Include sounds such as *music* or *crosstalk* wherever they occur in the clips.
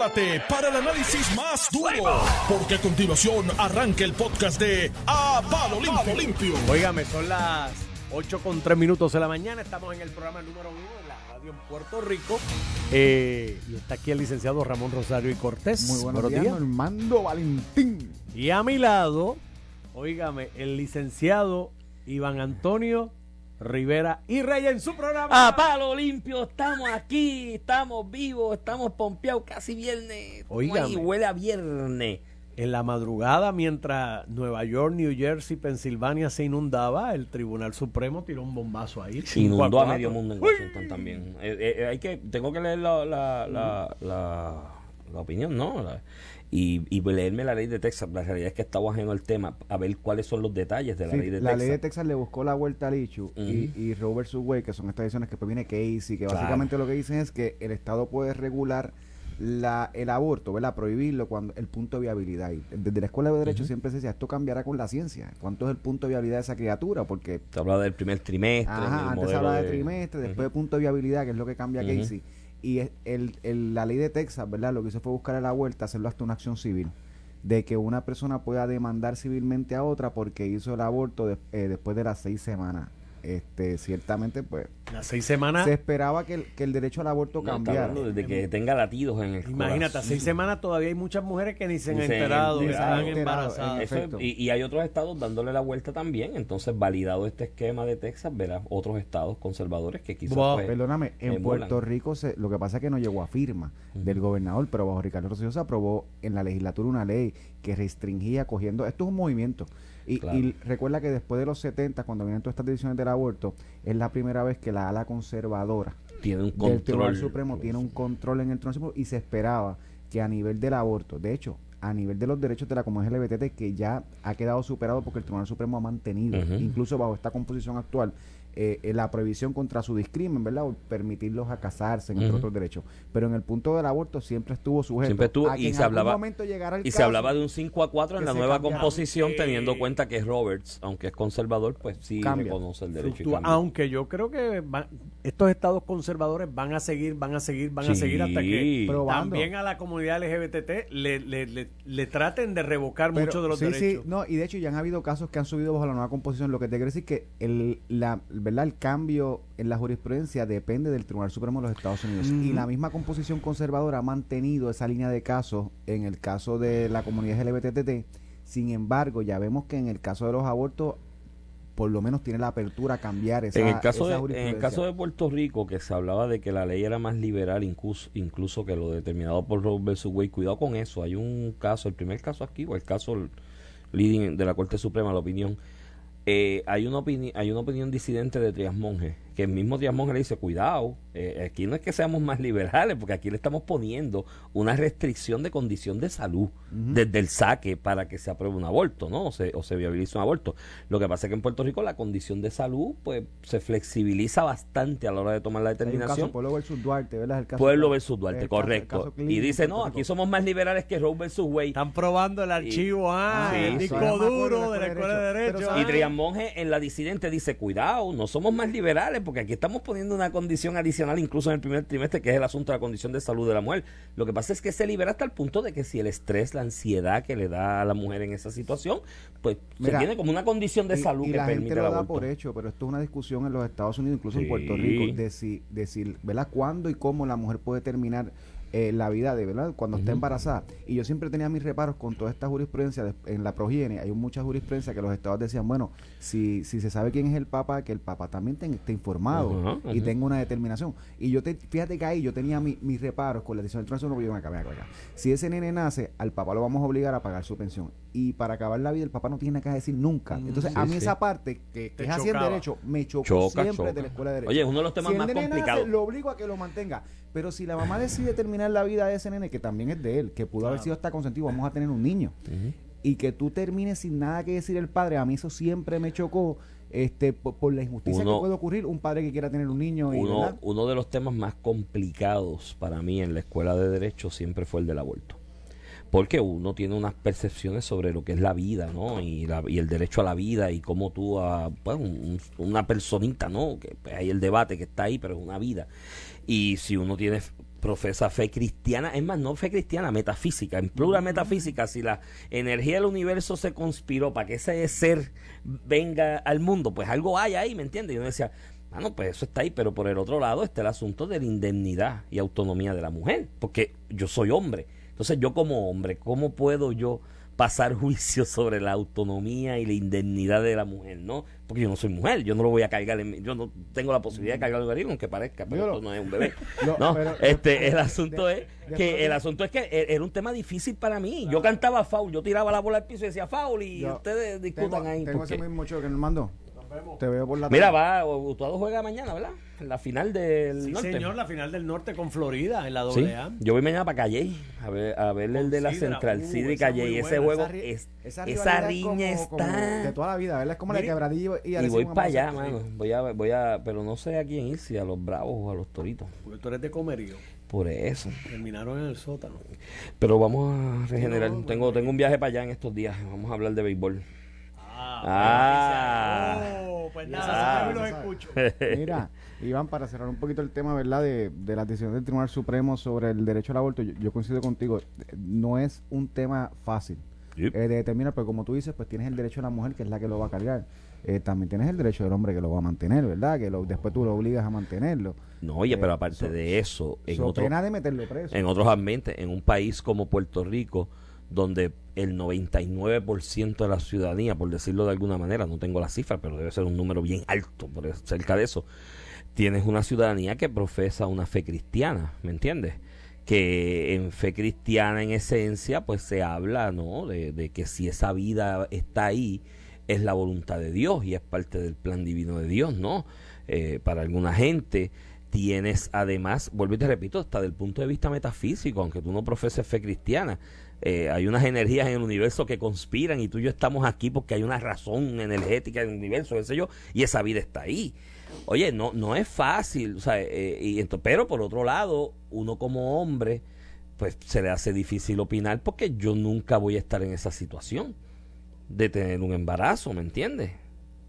prepárate para el análisis más duro, porque a continuación arranca el podcast de A Palo Limpio. Limpio. Óigame, son las 8 con 3 minutos de la mañana. Estamos en el programa número 1 de la radio en Puerto Rico. Eh, y está aquí el licenciado Ramón Rosario y Cortés. Muy buenos, días, Armando Valentín. Y a mi lado, óigame, el licenciado Iván Antonio Rivera y Rey en su programa. A palo limpio, estamos aquí, estamos vivos, estamos pompeados, casi viernes. Y huele a viernes. En la madrugada, mientras Nueva York, New Jersey, Pensilvania se inundaba, el Tribunal Supremo tiró un bombazo ahí. Inundó a medio mundo en Washington también. Eh, eh, eh, hay que, tengo que leer la, la, la, la, la opinión, ¿no? La- y, y leerme la ley de Texas. La realidad es que estaba ajeno al tema, a ver cuáles son los detalles de la Sí, ley de la Texas. ley de Texas le buscó la vuelta a Lichu y, Ujú. y Roe vs. Wade, que son estas decisiones que después viene Casey, que Claro. básicamente lo que dicen es que el Estado puede regular la, el aborto, ¿verdad? Prohibirlo cuando el punto de viabilidad. Y desde la Escuela de Derecho siempre se decía, esto cambiará con la ciencia. ¿Cuánto es el punto de viabilidad de esa criatura? Porque Se habla del primer trimestre. Ajá, antes se hablaba de, de- trimestre, después de punto de viabilidad, que es lo que cambia. Casey. Y el, el- la ley de Texas, ¿verdad? Lo que hizo fue buscar la vuelta, hacerlo hasta una acción civil. De que una persona pueda demandar civilmente a otra porque hizo el aborto de- eh, después de las seis semanas. Este, ciertamente, pues, Las seis semanas. se esperaba que el, que el derecho al aborto No, cambiara. hablando desde que tenga latidos en el Imagínate, a corazón. seis semanas todavía hay muchas mujeres que ni se han Ni se han enterado que enterado. están Enterado, embarazadas. en Eso es- efecto. y, y hay otros estados dándole la vuelta también. Entonces, validado este esquema de Texas, verás otros estados conservadores que quizás Wow. pues, Perdóname, en emulan. Puerto Rico se, lo que pasa es que no llegó a firma del gobernador, pero bajo Ricardo Rosselló se aprobó en la legislatura una ley que restringía cogiendo, esto es un movimiento, y, Claro. y recuerda que después de los 70, cuando vienen todas estas decisiones del aborto, es la primera vez que la ala conservadora tiene un del control. Tribunal Supremo tiene un control en el Tribunal Supremo y se esperaba que a nivel del aborto, de hecho, a nivel de los derechos de la comunidad LGBT, que ya ha quedado superado porque el Tribunal Supremo ha mantenido, incluso bajo esta composición actual, eh, eh, la prohibición contra su discrimen, ¿verdad? O permitirlos a casarse, entre otros derechos. Pero en el punto del aborto siempre estuvo sujeto Siempre estuvo a que y en se algún hablaba momento llegara el y se hablaba de un 5 a 4 en la nueva cambiara. composición, teniendo cuenta que Roberts, aunque es conservador, pues sí Cambia. reconoce el derecho. cambia. aunque yo creo que va- estos estados conservadores van a seguir, van a seguir, van a Sí. seguir hasta que Probando. también a la comunidad LGBT le, le, le, le traten de revocar muchos de los sí, derechos. Sí, no, y de hecho ya han habido casos que han subido bajo la nueva composición, lo que te quiero decir que el, la, ¿verdad? el cambio en la jurisprudencia depende del Tribunal Supremo de los Estados Unidos. Y la misma composición conservadora ha mantenido esa línea de casos en el caso de la comunidad LGBT. Sin embargo, ya vemos que en el caso de los abortos, por lo menos tiene la apertura a cambiar esa en el caso esa de, en el caso de Puerto Rico que se hablaba de que la ley era más liberal incluso incluso que lo determinado por Roe vs Wade cuidado con eso hay un caso el primer caso aquí o el caso leading de la Corte Suprema la opinión eh, hay una hay una opinión disidente de Trias Monge que el mismo Trias Monge le dice cuidado eh, aquí no es que seamos más liberales porque aquí le estamos poniendo una restricción de condición de salud desde el saque para que se apruebe un aborto no o se, o se viabilice un aborto. Lo que pasa es que en Puerto Rico la condición de salud pues se flexibiliza bastante a la hora de tomar la Hay un determinación. Caso, Pueblo versus Duarte, ¿verdad? El caso Pueblo el versus Duarte, el correcto. caso y dice, no, aquí somos más liberales que Roe versus Wade. Están probando el archivo, ah, Ah, el sí, disco acuerdo duro de la Escuela de Derecho. Y Monge en la disidente dice, cuidado, no somos más liberales porque aquí estamos poniendo una condición adicional incluso en el primer trimestre que es el asunto de la condición de salud de la mujer. Lo que pasa es que se libera hasta el punto de que si el estrés, la ansiedad que le da a la mujer en esa situación, pues se tiene como una condición de Y- salud y que la permite gente el lo da por hecho, pero esto es una discusión en los Estados Unidos, incluso en. Puerto Rico, de si, de si, ¿verdad? ¿Cuándo y cómo la mujer puede terminar eh, la vida de verdad cuando está embarazada. Y yo siempre tenía mis reparos con toda esta jurisprudencia de- en la progenie. Hay mucha jurisprudencia que los estados decían, bueno, si, si se sabe quién es el papá, que el papá también ten- esté informado y tenga una determinación. Y yo te, fíjate que ahí yo tenía mi- mis reparos con la decisión del tribunal porque yo me acabé acá. Si ese nene nace, al papá lo vamos a obligar a pagar su pensión. Y para acabar la vida, el papá no tiene nada que decir nunca. Entonces, sí, a mí sí. esa parte que, es así en derecho, me chocó Choca, siempre choca. de la escuela de derecho. Oye, es uno de los temas Si más complicados. lo obligo a que lo mantenga. Pero si la mamá decide terminar la vida de ese nene, que también es de él, que pudo haber sido hasta consentido, vamos a tener un niño. Y que tú termines sin nada que decir el padre, a mí eso siempre me chocó este por, por la injusticia Uno- que puede ocurrir un padre que quiera tener un niño y Uno, ¿verdad? uno de los temas más complicados para mí en la escuela de derecho siempre fue el del aborto. Porque uno tiene unas percepciones sobre lo que es la vida, ¿no? Y, la- y el derecho a la vida y cómo tú, a, pues, un- una personita, ¿no? Que pues, hay el debate que está ahí, pero es una vida. Y si uno tiene profesa fe cristiana, es más, no fe cristiana, metafísica, en plural metafísica, si la energía del universo se conspiró para que ese ser venga al mundo, pues algo hay ahí, ¿me entiendes? Yo decía, bueno, pues eso está ahí, pero por el otro lado está el asunto de la indemnidad y autonomía de la mujer, porque yo soy hombre. Entonces yo como hombre, ¿cómo puedo yo pasar *laughs* juicio sobre la autonomía y la indemnidad de la mujer, ¿no? Porque yo no soy mujer, yo no lo voy a cargar, en, yo no tengo la posibilidad de cargar el marido, aunque parezca, pero esto no es un bebé. *laughs* no, este, el asunto es que el asunto es que era un tema difícil para mí. Yo cantaba foul, yo tiraba la bola al piso y decía foul y ustedes discutan ahí. Tengo ese mismo que nos mandó. Te veo por la Mira, va, Utuado juega mañana, ¿verdad? La final del sí, norte. señor, la final del norte con Florida en la AA. Sí, yo voy mañana para Calle a ver, a ver el de la central, uh, y Calle. Ese juego, es, esa, riña está. de toda la vida, ¿verdad? Es como la quebradilla y Y voy para allá, mano. Voy a, voy a, pero no sé a quién ir, si a los bravos o a los toritos. Porque tú eres de comerío. Por eso. Terminaron en el sótano. Pero vamos a regenerar. tengo, tengo un viaje para allá en estos días. Vamos a hablar de béisbol. Ah, oh, pues nada, los escucho. *laughs* Mira, Iván, para cerrar un poquito el tema, ¿verdad? De, de las decisiones del Tribunal Supremo sobre el derecho al aborto, yo, coincido contigo, no es un tema fácil eh, de determinar, pero como tú dices, pues tienes el derecho de la mujer, que es la que lo va a cargar. Eh, también tienes el derecho del hombre que lo va a mantener, ¿verdad? Que lo, después tú lo obligas a mantenerlo. No, oye, pero eh, aparte de eso, en, otro, de meterlo preso. en otros ambientes, en un país como Puerto Rico, donde el 99% de la ciudadanía, por decirlo de alguna manera, no tengo la cifra, pero debe ser un número bien alto, por cerca de eso, tienes una ciudadanía que profesa una fe cristiana, ¿me entiendes? Que en fe cristiana, en esencia, pues se habla, ¿no? De, que si esa vida está ahí, es la voluntad de Dios y es parte del plan divino de Dios, ¿no? Eh, para alguna gente tienes además, vuelvo y te repito, hasta del punto de vista metafísico, aunque tú no profeses fe cristiana, eh, hay unas energías en el universo que conspiran y tú y yo estamos aquí porque hay una razón energética en el universo, qué sé yo, y esa vida está ahí. Oye, no, no es fácil, o sea, eh, y pero por otro lado, uno como hombre, pues se le hace difícil opinar porque yo nunca voy a estar en esa situación de tener un embarazo, ¿me entiendes?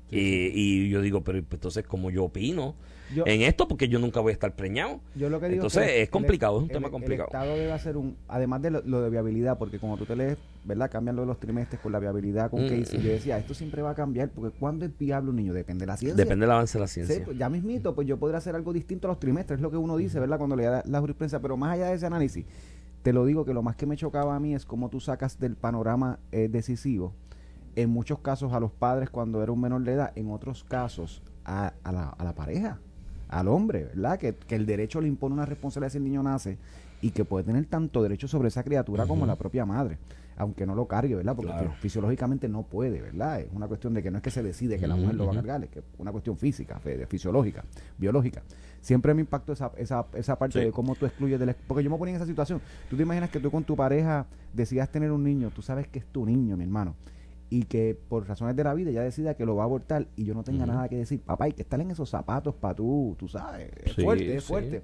y, y, yo digo, pero pues, entonces, ¿cómo yo opino? En esto porque yo nunca voy a estar preñado. Yo lo que digo Entonces es complicado, es un tema complicado. El Estado debe hacer un, además de lo, de viabilidad, porque como tú te lees, ¿verdad? Cambian lo de los trimestres con la viabilidad, con que mm. yo decía, esto siempre va a cambiar, porque cuando es viable un niño? Depende de la ciencia. Depende del avance de la ciencia. Pues, ya mismito, pues yo podría hacer algo distinto a los trimestres, es lo que uno dice, ¿verdad? Cuando le da la jurisprudencia, pero más allá de ese análisis, te lo digo que lo más que me chocaba a mí es cómo tú sacas del panorama eh, decisivo, en muchos casos a los padres cuando era un menor de edad, en otros casos a, la, a la pareja al hombre, ¿verdad? Que, el derecho le impone una responsabilidad si el niño nace y que puede tener tanto derecho sobre esa criatura como la propia madre, aunque no lo cargue, ¿verdad? Porque fisiológicamente no puede, ¿verdad? Es una cuestión de que no es que se decide que la mujer lo va a cargar, es que una cuestión física, fisiológica, biológica. Siempre me impactó esa, esa, esa parte de cómo tú excluyes del... Porque yo me ponía en esa situación. Tú te imaginas que tú con tu pareja decidas tener un niño, tú sabes que es tu niño, mi hermano y que por razones de la vida ella decida que lo va a abortar y yo no tenga nada que decir, papá, hay que estar en esos zapatos para tú, tú sabes, es fuerte, es fuerte.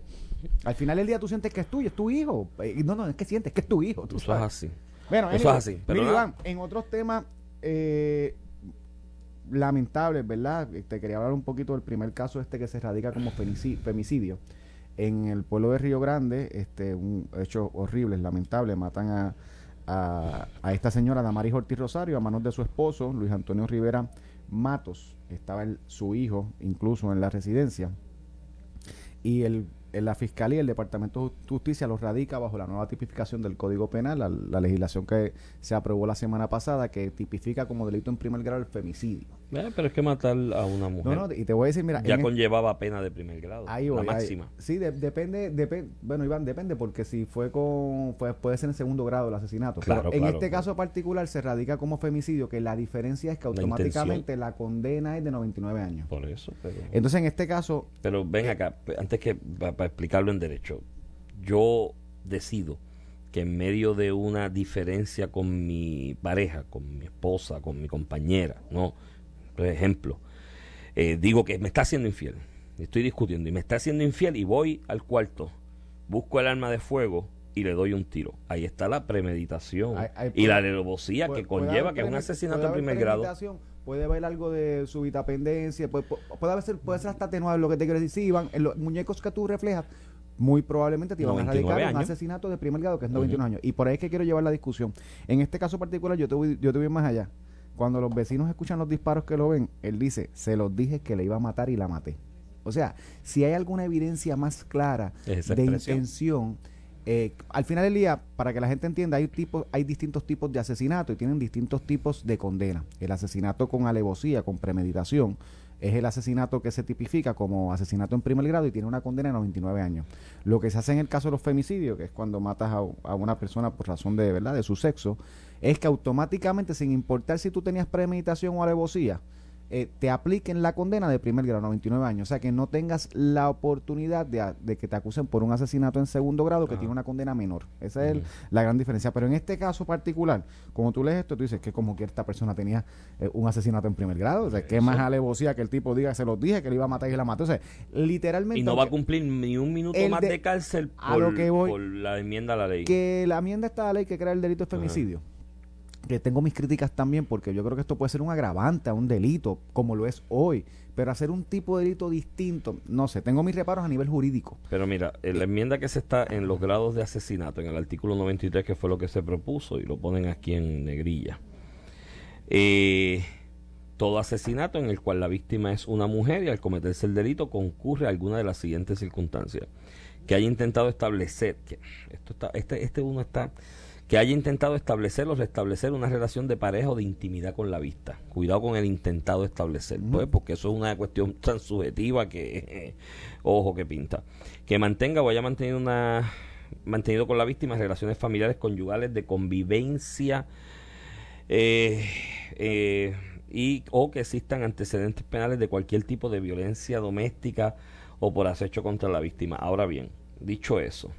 Al final del día tú sientes que es tuyo, es tu hijo. Y no, no, es que sientes que es tu hijo. Tú Eso es así. Bueno, Eso es así. Pero Iván, en otros temas eh, lamentables, ¿verdad? Te quería hablar un poquito del primer caso este que se radica como femicidio. En el pueblo de Río Grande, este, un hecho horrible, lamentable, matan a a, esta señora Damaris Ortiz Rosario a manos de su esposo, Luis Antonio Rivera Matos. Estaba su hijo incluso en la residencia. Y el la Fiscalía, el Departamento de Justicia lo radica bajo la nueva tipificación del Código Penal, la, legislación que se aprobó la semana pasada, que tipifica como delito en primer grado el femicidio. Eh, pero es que matar a una mujer. No, no, y te voy a decir, mira. Ya conllevaba pena de primer grado. la máxima. sí, depende, depende. Bueno, Iván, depende, porque si fue con. puede ser en segundo grado el asesinato. Claro, en este caso particular se radica como femicidio, que la diferencia es que automáticamente la, condena es de 99 años. Por eso. Entonces, en este caso. Pero ven acá, antes que explicarlo en derecho. Yo decido que en medio de una diferencia con mi pareja, con mi esposa, con mi compañera, ¿no? Por ejemplo, eh, digo que me está haciendo infiel, estoy discutiendo y me está haciendo infiel y voy al cuarto, busco el arma de fuego y le doy un tiro. Ahí está la premeditación y la alevosía que conlleva que es un asesinato en primer grado puede haber algo de subitapendencia, puede, puede, ser, puede ser hasta atenuado lo que te quiero decir. Iván, en los muñecos que tú reflejas, muy probablemente te iban a 99 radicar un asesinato de primer grado que es 91 años. Y por ahí es que quiero llevar la discusión. En este caso particular, yo te voy, yo te voy más allá. Cuando los vecinos escuchan los disparos que lo ven, él dice, se los dije que le iba a matar y la maté. O sea, si hay alguna evidencia más clara de intención, eh, al final del día, para que la gente entienda, hay, tipos, hay distintos tipos de asesinato y tienen distintos tipos de condena. El asesinato con alevosía, con premeditación, es el asesinato que se tipifica como asesinato en primer grado y tiene una condena de 99 años. Lo que se hace en el caso de los femicidios, que es cuando matas a, a una persona por razón de verdad de su sexo, es que automáticamente, sin importar si tú tenías premeditación o alevosía, eh, te apliquen la condena de primer grado, 99 años. O sea, que no tengas la oportunidad de, que te acusen por un asesinato en segundo grado que tiene una condena menor. Esa es el- la gran diferencia. Pero en este caso particular, como tú lees esto, tú dices que como que esta persona tenía eh, un asesinato en primer grado. O sea, que más alevosía que el tipo diga, se los dije que le iba a matar y la mató. O sea, literalmente... Y no va a cumplir ni un minuto más de- de, cárcel a por, lo que voy- por la enmienda a la ley. que la enmienda está a la ley que crea el delito de femicidio. Que tengo mis críticas también porque yo creo que esto puede ser un agravante a un delito, como lo es hoy. Pero hacer un tipo de delito distinto, no sé, tengo mis reparos a nivel jurídico. Pero mira, en la enmienda que se está en los grados de asesinato, en el artículo 93, que fue lo que se propuso, y lo ponen aquí en negrilla. Eh, todo asesinato en el cual la víctima es una mujer y al cometerse el delito concurre a alguna de las siguientes circunstancias. Que haya intentado establecer, que esto está, este, este uno está, que haya intentado establecer o restablecer una relación de pareja o de intimidad con la vista. Cuidado con el intentado establecer, pues, porque eso es una cuestión *laughs* tan subjetiva que, *laughs* ojo que pinta. Que mantenga o haya mantenido una mantenido con la víctima relaciones familiares conyugales de convivencia eh, eh, y o que existan antecedentes penales de cualquier tipo de violencia doméstica o por acecho contra la víctima. Ahora bien, dicho eso,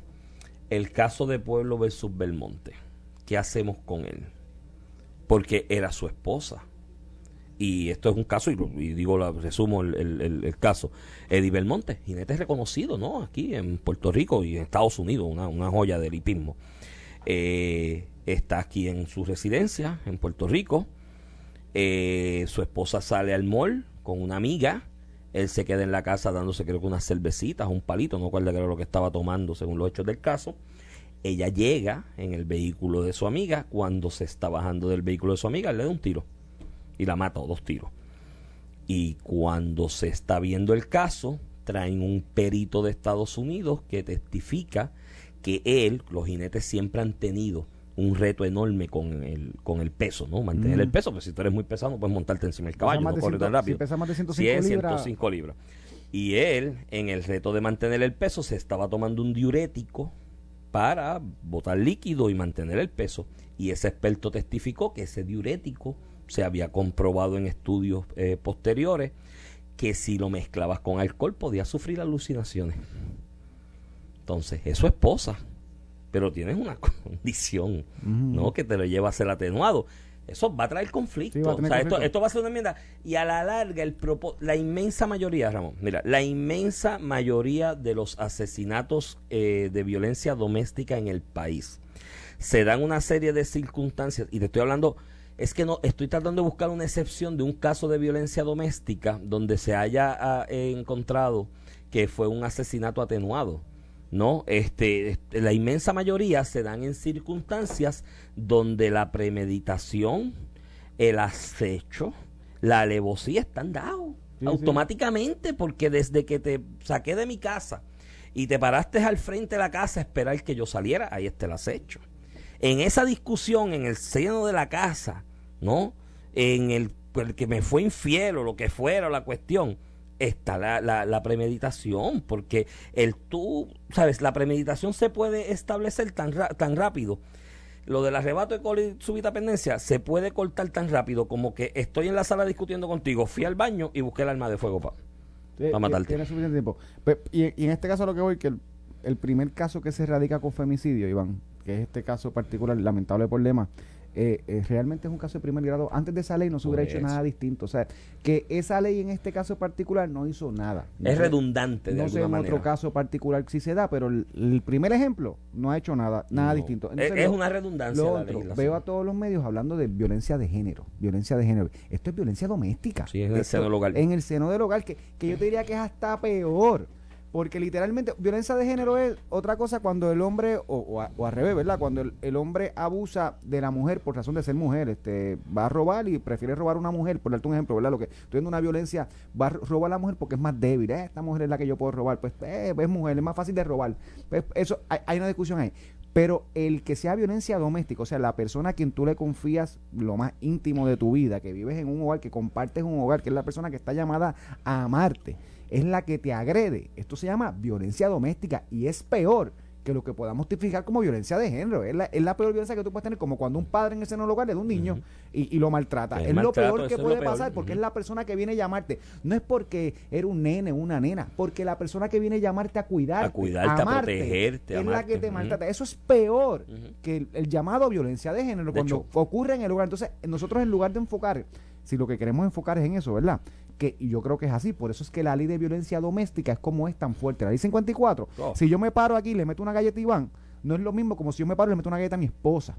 el caso de Pueblo versus Belmonte, ¿qué hacemos con él? Porque era su esposa. Y esto es un caso, y, digo, resumo el- el caso. Eddie Belmonte, jinete reconocido, ¿no? Aquí en Puerto Rico y en Estados Unidos, una, una joya del hipismo. Eh, está aquí en su residencia, en Puerto Rico. Eh, su esposa sale al mall con una amiga. Él se queda en la casa dándose, creo que unas cervecitas, un palito, no recuerdo era lo que estaba tomando según los hechos del caso. Ella llega en el vehículo de su amiga. Cuando se está bajando del vehículo de su amiga, le da un tiro y la mata, o dos tiros. Y cuando se está viendo el caso, traen un perito de Estados Unidos que testifica que él, los jinetes siempre han tenido un reto enorme con el, con el peso, ¿no? Mantener Mm. el peso, porque si tú eres muy pesado no puedes montarte encima del caballo, no de corre tan rápido. si pesa más de 105 Sí, es libras. 105 libras. Y él, en el reto de mantener el peso, se estaba tomando un diurético para botar líquido y mantener el peso. Y ese experto testificó que ese diurético se había comprobado en estudios eh, posteriores que si lo mezclabas con alcohol podía sufrir alucinaciones. Entonces, es su esposa, pero tienes una *laughs* condición, ¿no? Que te lo lleva a ser atenuado. Eso va a traer conflicto. Sí, va a tener O sea, esto, conflicto. esto va a ser una enmienda. Y a la larga, el la inmensa mayoría, Ramón, mira, la inmensa mayoría de los asesinatos eh, de violencia doméstica en el país se dan una serie de circunstancias, y te estoy hablando, es que no, estoy tratando de buscar una excepción de un caso de violencia doméstica donde se haya ah, eh, encontrado que fue un asesinato atenuado. ¿No? Este, este, la inmensa mayoría se dan en circunstancias donde la premeditación, el acecho, la alevosía están dados Sí, automáticamente porque desde que te saqué de mi casa y te paraste al frente de la casa a esperar que yo saliera, ahí está el acecho. En esa discusión en el seno de la casa, ¿no? En el, el que me fue infiel o lo que fuera la cuestión, está la, la, la premeditación, porque el tú, sabes, la premeditación se puede establecer tan, ra- tan rápido. Lo del arrebato de súbita pendencia se puede cortar tan rápido como que estoy en la sala discutiendo contigo, fui al baño y busqué el arma de fuego. Pa. Eh, Pa' matarte. Tiene suficiente tiempo. Pe- y, y en este caso lo que voy, que el, el primer caso que se radica con femicidio, Iván, que es este caso particular, lamentable problema, eh, eh, realmente es un caso de primer grado. Antes de esa ley no se hubiera Por hecho eso. nada distinto. O sea, que esa ley en este caso particular no hizo nada. Es redundante de No sé en manera. otro caso particular si se da, pero el, el primer ejemplo no ha hecho nada, nada No. distinto. Es, Entonces, es lo- una redundancia lo otro, veo a todos los medios hablando de violencia de género, violencia de género. Esto es violencia doméstica. Sí, en el seno del hogar. En el seno del hogar, que, que yo te diría que es hasta peor. Porque literalmente, violencia de género es otra cosa cuando el hombre, o, o, al revés, ¿verdad? Cuando el, hombre abusa de la mujer por razón de ser mujer, este va a robar y prefiere robar a una mujer, por darte un ejemplo, ¿verdad? Lo que estoy viendo una violencia, va a robar a la mujer porque es más débil, ¿eh? esta mujer es la que yo puedo robar, pues eh, es mujer, es más fácil de robar. Pues, eso, hay, hay una discusión ahí. Pero el que sea violencia doméstica, o sea, la persona a quien tú le confías lo más íntimo de tu vida, que vives en un hogar, que compartes un hogar, que es la persona que está llamada a amarte, es la que te agrede. Esto se llama violencia doméstica y es peor que lo que podamos tipificar como violencia de género. Es la, es la peor violencia que tú puedes tener, como cuando un padre en ese hogar le da un niño y, lo maltrata. es lo peor que puede pasar porque es la persona que viene a llamarte. No es porque era un nene o una nena, porque la persona que viene a llamarte a cuidarte, a cuidarte, a, protegerte, es la que te maltrata. Eso es peor que el, llamado violencia de género cuando ocurre en el hogar. Entonces, nosotros en lugar de enfocar, si lo que queremos enfocar es en eso, ¿verdad? Que yo creo que es así. Por eso es que la ley de violencia doméstica es como es tan fuerte. La ley 54, si yo me paro aquí y le meto una galleta a Iván, no es lo mismo como si yo me paro y le meto una galleta a mi esposa.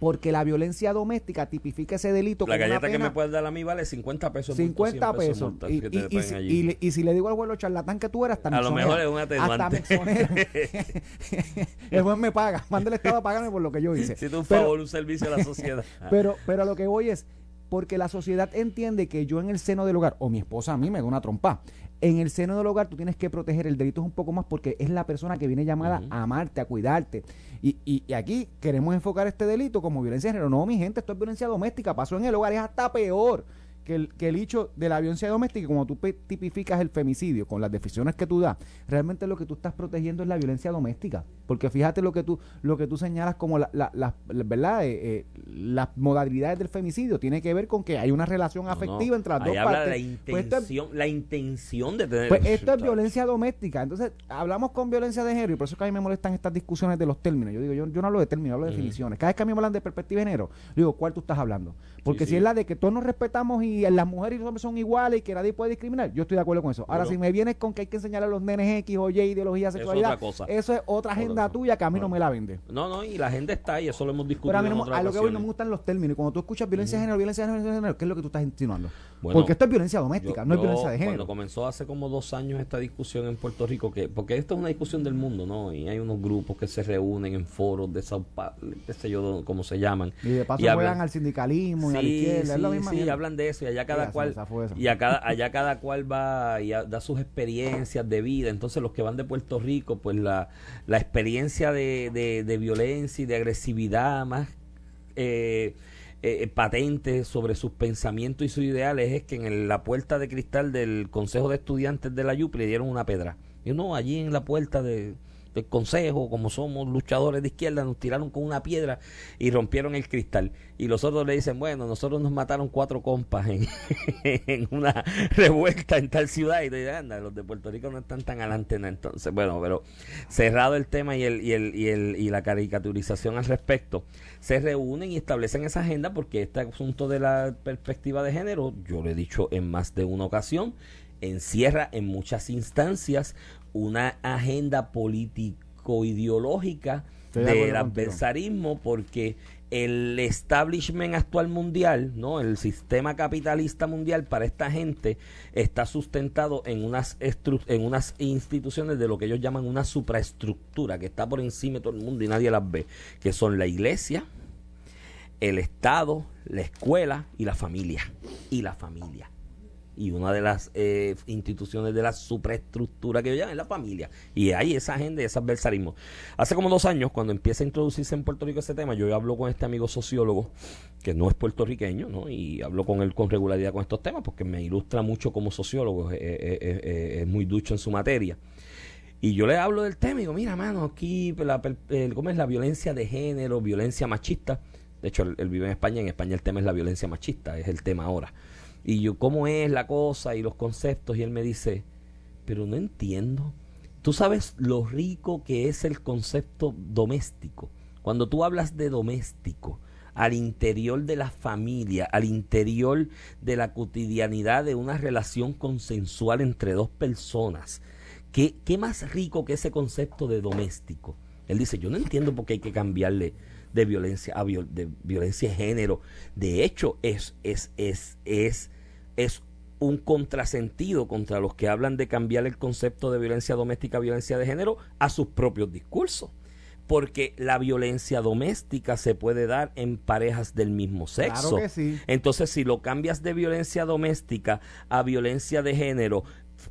Porque la violencia doméstica tipifica ese delito. La galleta que me puedes dar a mí vale 50 pesos. 50 pesos. y, si, le digo al abuelo charlatán que tú eras, hasta A lo mejor es un atenuante. *laughs* el juez me paga. Manda el Estado a pagarme por lo que yo hice. Si tú un favor, un servicio a la sociedad. *laughs* pero, pero lo que voy es, porque la sociedad entiende que yo en el seno del hogar, o mi esposa a mí me da una trompa, en el seno del hogar tú tienes que proteger el delito un poco más porque es la persona que viene llamada a amarte, a cuidarte. Y, y, aquí queremos enfocar este delito como violencia de género. No, mi gente, esto es violencia doméstica, pasó en el hogar, es hasta peor que el, que el hecho de la violencia doméstica, como tú tipificas el femicidio con las definiciones que tú das, realmente lo que tú estás protegiendo es la violencia doméstica. Porque fíjate lo que tú, lo que tú señalas como la, la, ¿verdad? Eh, eh, las modalidades del femicidio tiene que ver con que hay una relación afectiva entre las dos habla partes. La pues intención, la intención de tener. Pues esto es *laughs* violencia doméstica. Entonces, hablamos con violencia de género y por eso es que a mí me molestan estas discusiones de los términos. Yo digo, yo, yo no hablo de términos, hablo de definiciones. Cada vez que a mí me hablan de perspectiva de género, digo, ¿cuál tú estás hablando? Porque si es la de que todos nos respetamos y las mujeres y los hombres son iguales y que nadie puede discriminar, yo estoy de acuerdo con eso. Ahora, si me vienes con que hay que enseñar a los nenes X o Y ideología, sexualidad, eso es otra agenda tuya que a mí no me la vende. No, no, y la agenda está ahí, eso lo hemos discutido. Pero a mí a lo que voy no me gustan los términos. Cuando tú escuchas violencia de género, violencia de género, violencia de género, ¿qué es lo que tú estás insinuando? Porque esto es violencia doméstica, no es violencia de género. Cuando comenzó hace como dos años esta discusión en Puerto Rico, que porque esto es una discusión del mundo, ¿no? Y hay unos grupos que se reúnen en foros de Sao Paulo, qué sé yo, cómo se llaman. Y de paso juegan al sindicalismo y a la izquierda, es la misma Sí, hablan de eso y allá cada cual y allá cada cual va y da sus experiencias de vida. Entonces los que van de Puerto Rico, pues la, la experiencia de, de, de violencia y de agresividad más eh, eh, patente sobre sus pensamientos y sus ideales es que en la puerta de cristal del Consejo de Estudiantes de la UP le dieron una pedra. Y no, allí en la puerta de, del consejo, como somos luchadores de izquierda, nos tiraron con una piedra y rompieron el cristal. Y los otros le dicen, bueno, nosotros nos mataron cuatro compas en, *laughs* una revuelta en tal ciudad. Y te dicen, anda, los de Puerto Rico no están tan adelante. Entonces, bueno, pero cerrado el tema y, el, y, el, y, el, y la caricaturización al respecto, se reúnen y establecen esa agenda porque este asunto de la perspectiva de género, yo lo he dicho en más de una ocasión, encierra en muchas instancias una agenda político-ideológica del adversarismo porque el establishment actual mundial, ¿no? El sistema capitalista mundial para esta gente está sustentado en unas en unas instituciones de lo que ellos llaman una supraestructura que está por encima de todo el mundo y nadie las ve, que son la iglesia, el Estado, la escuela y la familia. Y la familia y una de las eh, instituciones de la superestructura que llamo es la familia. Y hay esa agenda y ese adversarismo. Hace como dos años, cuando empieza a introducirse en Puerto Rico ese tema, yo hablo con este amigo sociólogo, que no es puertorriqueño, ¿no? y hablo con él con regularidad con estos temas, porque me ilustra mucho como sociólogo, es, muy ducho en su materia. Y yo le hablo del tema y digo, mira, mano, aquí, la, ¿cómo es la violencia de género, violencia machista? De hecho, él, vive en España, en España el tema es la violencia machista, es el tema ahora. Y yo, ¿cómo es la cosa y los conceptos? Y él me dice, pero no entiendo. Tú sabes lo rico que es el concepto doméstico. Cuando tú hablas de doméstico, al interior de la familia, al interior de la cotidianidad de una relación consensual entre dos personas. ¿Qué, qué más rico que ese concepto de doméstico? Él dice, yo no entiendo por qué hay que cambiarle de violencia a de violencia de género. De hecho, es, es, es, es, es un contrasentido contra los que hablan de cambiar el concepto de violencia doméstica a violencia de género a sus propios discursos. Porque la violencia doméstica se puede dar en parejas del mismo sexo. Claro que sí. Entonces, si lo cambias de violencia doméstica a violencia de género,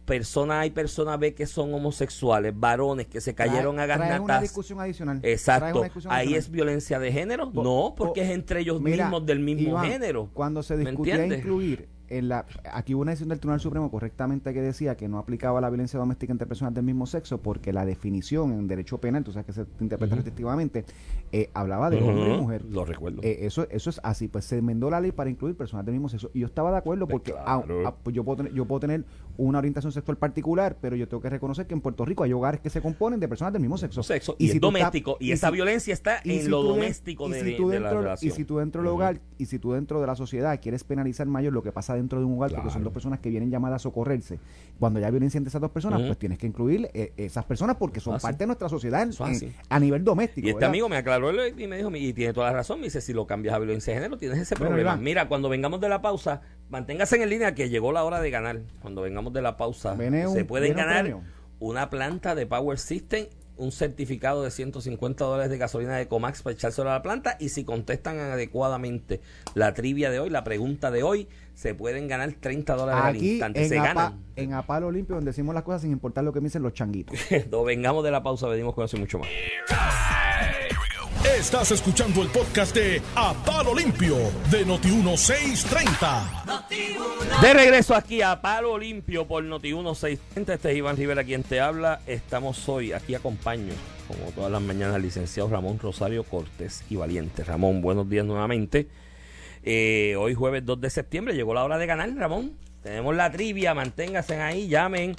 persona A y persona B que son homosexuales, varones que se cayeron Trae- a traes una garnatas. discusión adicional. Exacto. discusión Ahí adicional. es violencia de género. No, porque po- es entre ellos Mira, mismos del mismo Iván, género. Cuando se ¿Me discutía incluir en la aquí hubo una decisión del Tribunal Supremo correctamente que decía que no aplicaba la violencia doméstica entre personas del mismo sexo porque la definición en derecho penal, tú sabes que se interpreta restrictivamente, eh, hablaba de hombre y mujer. Lo recuerdo. Eh, eso, eso es así, pues se enmendó la ley para incluir personas del mismo sexo. Y yo estaba de acuerdo Pues porque claro. ah, ah, pues yo, puedo tener, yo puedo tener una orientación sexual particular, pero yo tengo que reconocer que en Puerto Rico hay hogares que se componen de personas del mismo sexo. sexo y, es si doméstico y, esa si- violencia está en si lo tú de- doméstico y de, si de tú la dentro, relación. Y si tú dentro del hogar, y si tú dentro de la sociedad quieres penalizar mayor lo que pasa dentro de un hogar, porque son dos personas que vienen llamadas a socorrerse, cuando hay violencia entre esas dos personas, pues tienes que incluir eh, esas personas porque son así. parte de nuestra sociedad en- en- a nivel doméstico. Y este ¿verdad? amigo me aclaró y me dijo, y tiene toda la razón, me dice, si lo cambias a violencia de género, tienes ese Bueno, problema. Iván. Mira, cuando vengamos de la pausa, manténgase en línea que llegó la hora de ganar. Cuando vengamos de la pausa, un- se pueden ganar premio. una planta de Power System, un certificado de 150 dólares de gasolina de Comax para echárselo a la planta y si contestan adecuadamente la trivia de hoy, la pregunta de hoy, se pueden ganar 30 dólares al Aquí instante. en, se Apa- ganan. en Apalo Limpio, donde decimos las cosas sin importar lo que me dicen los changuitos. *laughs* Cuando vengamos de la pausa, venimos con eso y mucho más. Estás escuchando el podcast de A Palo Limpio de Noti1630. De regreso aquí a Palo Limpio por Noti 1630. Este es Iván Rivera quien te habla. Estamos hoy, aquí acompaño, como todas las mañanas, al licenciado Ramón Rosario Cortés y Valiente. Ramón, buenos días nuevamente. Eh, hoy jueves 2 de septiembre llegó la hora de ganar, Ramón. Tenemos la trivia, manténganse ahí, llamen.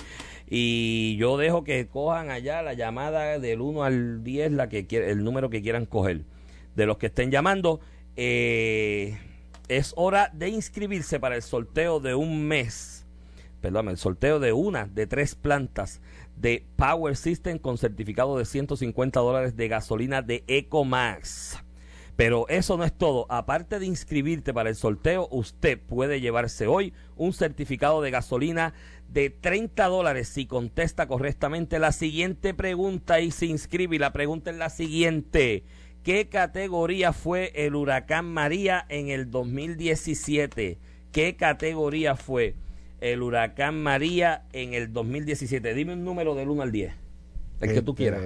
Y yo dejo que cojan allá la llamada del 1 al 10, la que el número que quieran coger. De los que estén llamando, eh, es hora de inscribirse para el sorteo de un mes. Perdón, el sorteo de una de tres plantas de Power System con certificado de 150 dólares de gasolina de EcoMax. Pero eso no es todo. Aparte de inscribirte para el sorteo, usted puede llevarse hoy un certificado de gasolina de 30 dólares si contesta correctamente la siguiente pregunta y se inscribe. Y la pregunta es la siguiente. ¿Qué categoría fue el huracán María en el 2017? ¿Qué categoría fue el huracán María en el 2017? Dime un número del 1 al 10. El que tú Este, quieras.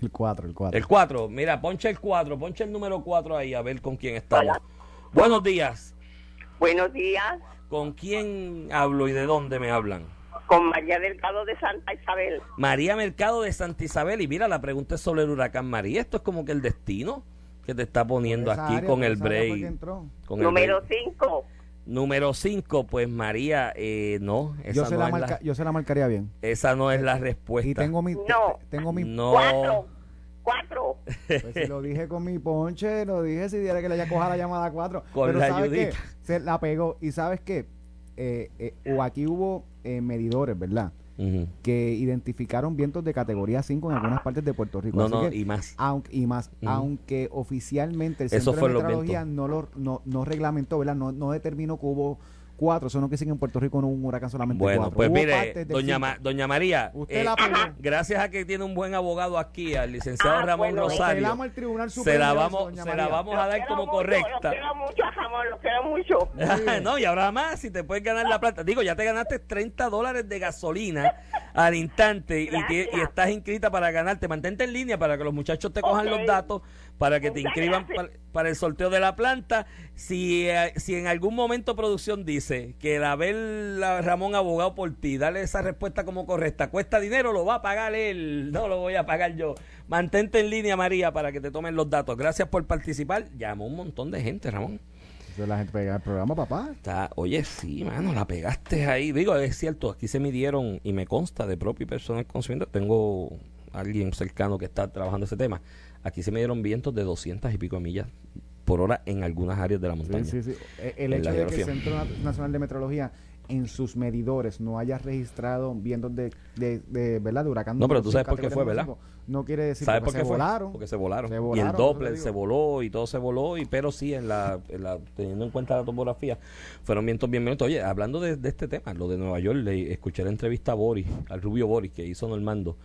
El 4, el 4. El 4, mira, ponche el 4, ponche el número 4 ahí a ver con quién estamos. Buenos días. Buenos días, ¿Con quién hablo y de dónde me hablan? con María Delgado de Santa Isabel. María Mercado de Santa Isabel. Y mira, la pregunta es sobre el huracán María. Esto es como que el destino que te está poniendo Esa aquí área, con el break. con Número break. 5, Número 5, pues María, eh, no, esa, Yo se, no la marca- la, yo se la marcaría bien. esa no es la respuesta. Y tengo mi. No. Tengo mi no, 4, 4. Pues si lo dije con mi ponche, lo dije si diera que le haya coja la llamada 4. Con Pero la ¿sabes qué? ayudita. Se la pegó. Y ¿sabes qué? Eh, eh, o aquí hubo eh, medidores, ¿verdad? Que identificaron vientos de categoría 5 en algunas partes de Puerto Rico. no, Así no, que, y más. aunque, y más, aunque oficialmente el Eso Centro fue de los Meteorología no, lo, no, no reglamentó, ¿verdad? No, no determinó que hubo cuatro. Eso no quiere decir que en Puerto Rico no hubo un huracán solamente Bueno, cuatro. pues Hubo mire, doña. Ma- doña María, Usted eh, *coughs* gracias a que tiene un buen abogado aquí, al licenciado Ah, Ramón bueno, Rosario, Tribunal se la vamos, se la vamos a dar como correcta. Los quiero mucho, Jamón, los quiero mucho. *laughs* no, y ahora más, si te puedes ganar la plata. Digo, ya te ganaste 30 dólares de gasolina al instante y, estás inscrita para ganarte. Mantente en línea para que los muchachos te cojan los datos, para que te inscriban para, para el sorteo de la planta. Si, eh, si en algún momento producción dice que el haber la- Ramón abogado por ti, dale esa respuesta como correcta, cuesta dinero, lo va a pagar él, no lo voy a pagar yo. Mantente en línea, María, para que te tomen los datos. Gracias por participar. Llamó un montón de gente, Ramón. Eso es la gente pega el programa, papá. Está, oye, sí, mano, la pegaste ahí. Digo, es cierto, aquí se midieron y me consta de propio y personal conocimiento. Tengo alguien cercano que está trabajando ese tema. Aquí se midieron vientos de 200 y pico millas por hora en algunas áreas de la montaña. Sí, sí, sí. Eh, El hecho de que el. Centro Na- Nacional de Meteorología en sus medidores no haya registrado vientos de, de, de, ¿verdad? de huracán. No, pero tú sabes por qué fue, ¿verdad? No quiere decir ¿Sabes porque por qué se fue? volaron. Porque se volaron. Se y volaron, el por eso Doppler se voló y todo se voló, y pero sí, en la, en la- teniendo en cuenta la topografía, fueron vientos bien violentos. Oye, hablando de, de este tema, lo de Nueva York, le escuché la entrevista a Boris, al Rubio Boris, que hizo Normando,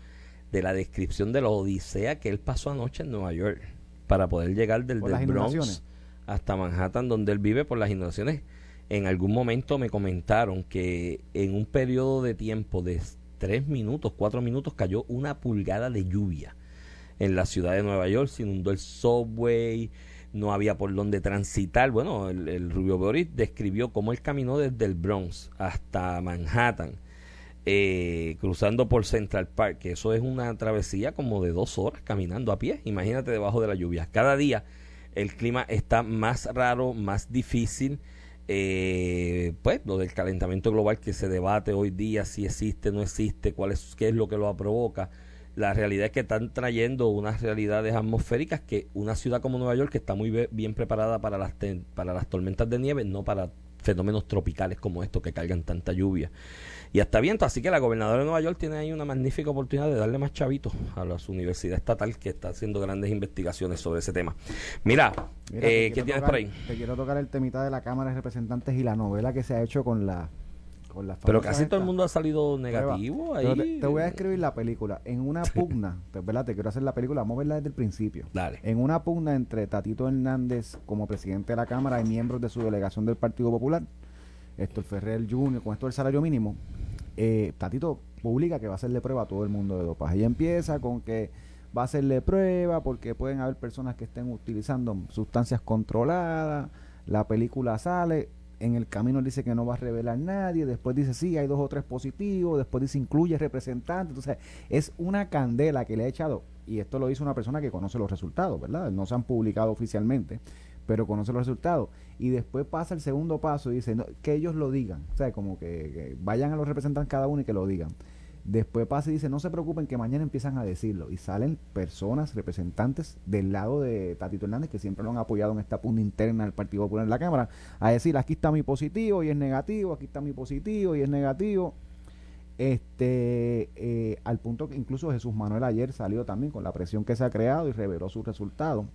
de la descripción de la odisea que él pasó anoche en Nueva York para poder llegar del, del Bronx hasta Manhattan, donde él vive por las inundaciones. En algún momento me comentaron que en un periodo de tiempo de tres minutos, cuatro minutos, cayó una pulgada de lluvia en la ciudad de Nueva York, se inundó el subway, no había por dónde transitar. Bueno, el, el Rubio Boris describió cómo él caminó desde el Bronx hasta Manhattan, eh, cruzando por Central Park, que eso es una travesía como de dos horas caminando a pie. Imagínate debajo de la lluvia. Cada día el clima está más raro, más difícil. Eh, pues lo del calentamiento global que se debate hoy día, si existe, no existe, cuál es, qué es lo que lo provoca. La realidad es que están trayendo unas realidades atmosféricas que una ciudad como Nueva York, que está muy bien preparada para las, para las tormentas de nieve, no para fenómenos tropicales como estos que cargan tanta lluvia y hasta viento. Así que la gobernadora de Nueva York tiene ahí una magnífica oportunidad de darle más chavitos a la su universidad estatal que está haciendo grandes investigaciones sobre ese tema. Mira, Mira, eh, ¿qué tienes tocar- por ahí? Te quiero tocar el temita de la Cámara de Representantes y la novela que se ha hecho con la Pero casi todo el mundo ha salido negativo ahí. te, te voy a describir la película. En una pugna, ¿verdad? te quiero hacer la película, vamos a verla desde el principio. Dale. En una pugna entre Tatito Hernández como presidente de la Cámara y miembros de su delegación del Partido Popular, Héctor Ferrer Jr., con esto del salario mínimo, eh, Tatito publica que va a hacerle prueba a todo el mundo de dopaje. Y empieza con que va a hacerle prueba porque pueden haber personas que estén utilizando sustancias controladas. La película sale, en el camino dice que no va a revelar nadie, después dice sí, hay dos o tres positivos, después dice incluye representantes. Entonces, es una candela que le ha echado, y esto lo hizo una persona que conoce los resultados, ¿verdad? No se han publicado oficialmente, pero conoce los resultados. Y después pasa el segundo paso y dice que ellos lo digan, o sea, como que vayan a los representantes cada uno y que lo digan. Después pasa y dice, no se preocupen que mañana empiezan a decirlo. Y salen personas, representantes del lado de Tatito Hernández, que siempre lo han apoyado en esta punta interna del Partido Popular en la Cámara, a decir, aquí está mi positivo y es negativo, aquí está mi positivo y es negativo. Este, eh, al punto que incluso Jesús Manuel ayer salió también con la presión que se ha creado y reveló sus resultados,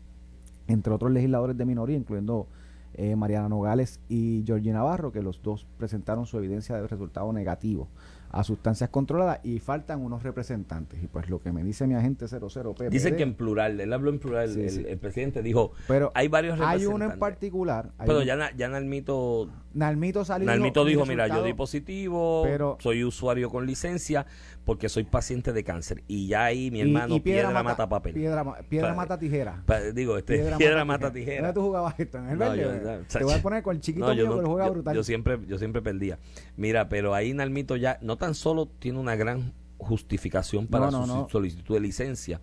entre otros legisladores de minoría, incluyendo eh, Mariana Nogales y Georgie Navarro, que los dos presentaron su evidencia de resultado negativo a sustancias controladas y faltan unos representantes. Y pues lo que me dice mi agente 00 PPD, Dicen que en plural, él habló en plural, Sí, el, sí. el presidente dijo, pero hay varios hay representantes. uno en particular. hay Pero un- ya, Na- ya Nalmito, Nalmito salió y Nalmito mi dijo, mira, yo di positivo, pero- soy usuario con licencia porque soy paciente de cáncer. Y ya ahí mi y- hermano y piedra, mata, papel. Piedra, piedra mata tijera. Digo, este, piedra, *laughs* mata tijera. ¿Dónde tú jugabas esto? ¿En el No, verde? yo- Te voy a *laughs* poner con el chiquito No, mío que lo juega yo- brutal. yo siempre, yo siempre perdía. Mira, pero ahí Nalmito ya no tan solo tiene una gran justificación para su solicitud de licencia,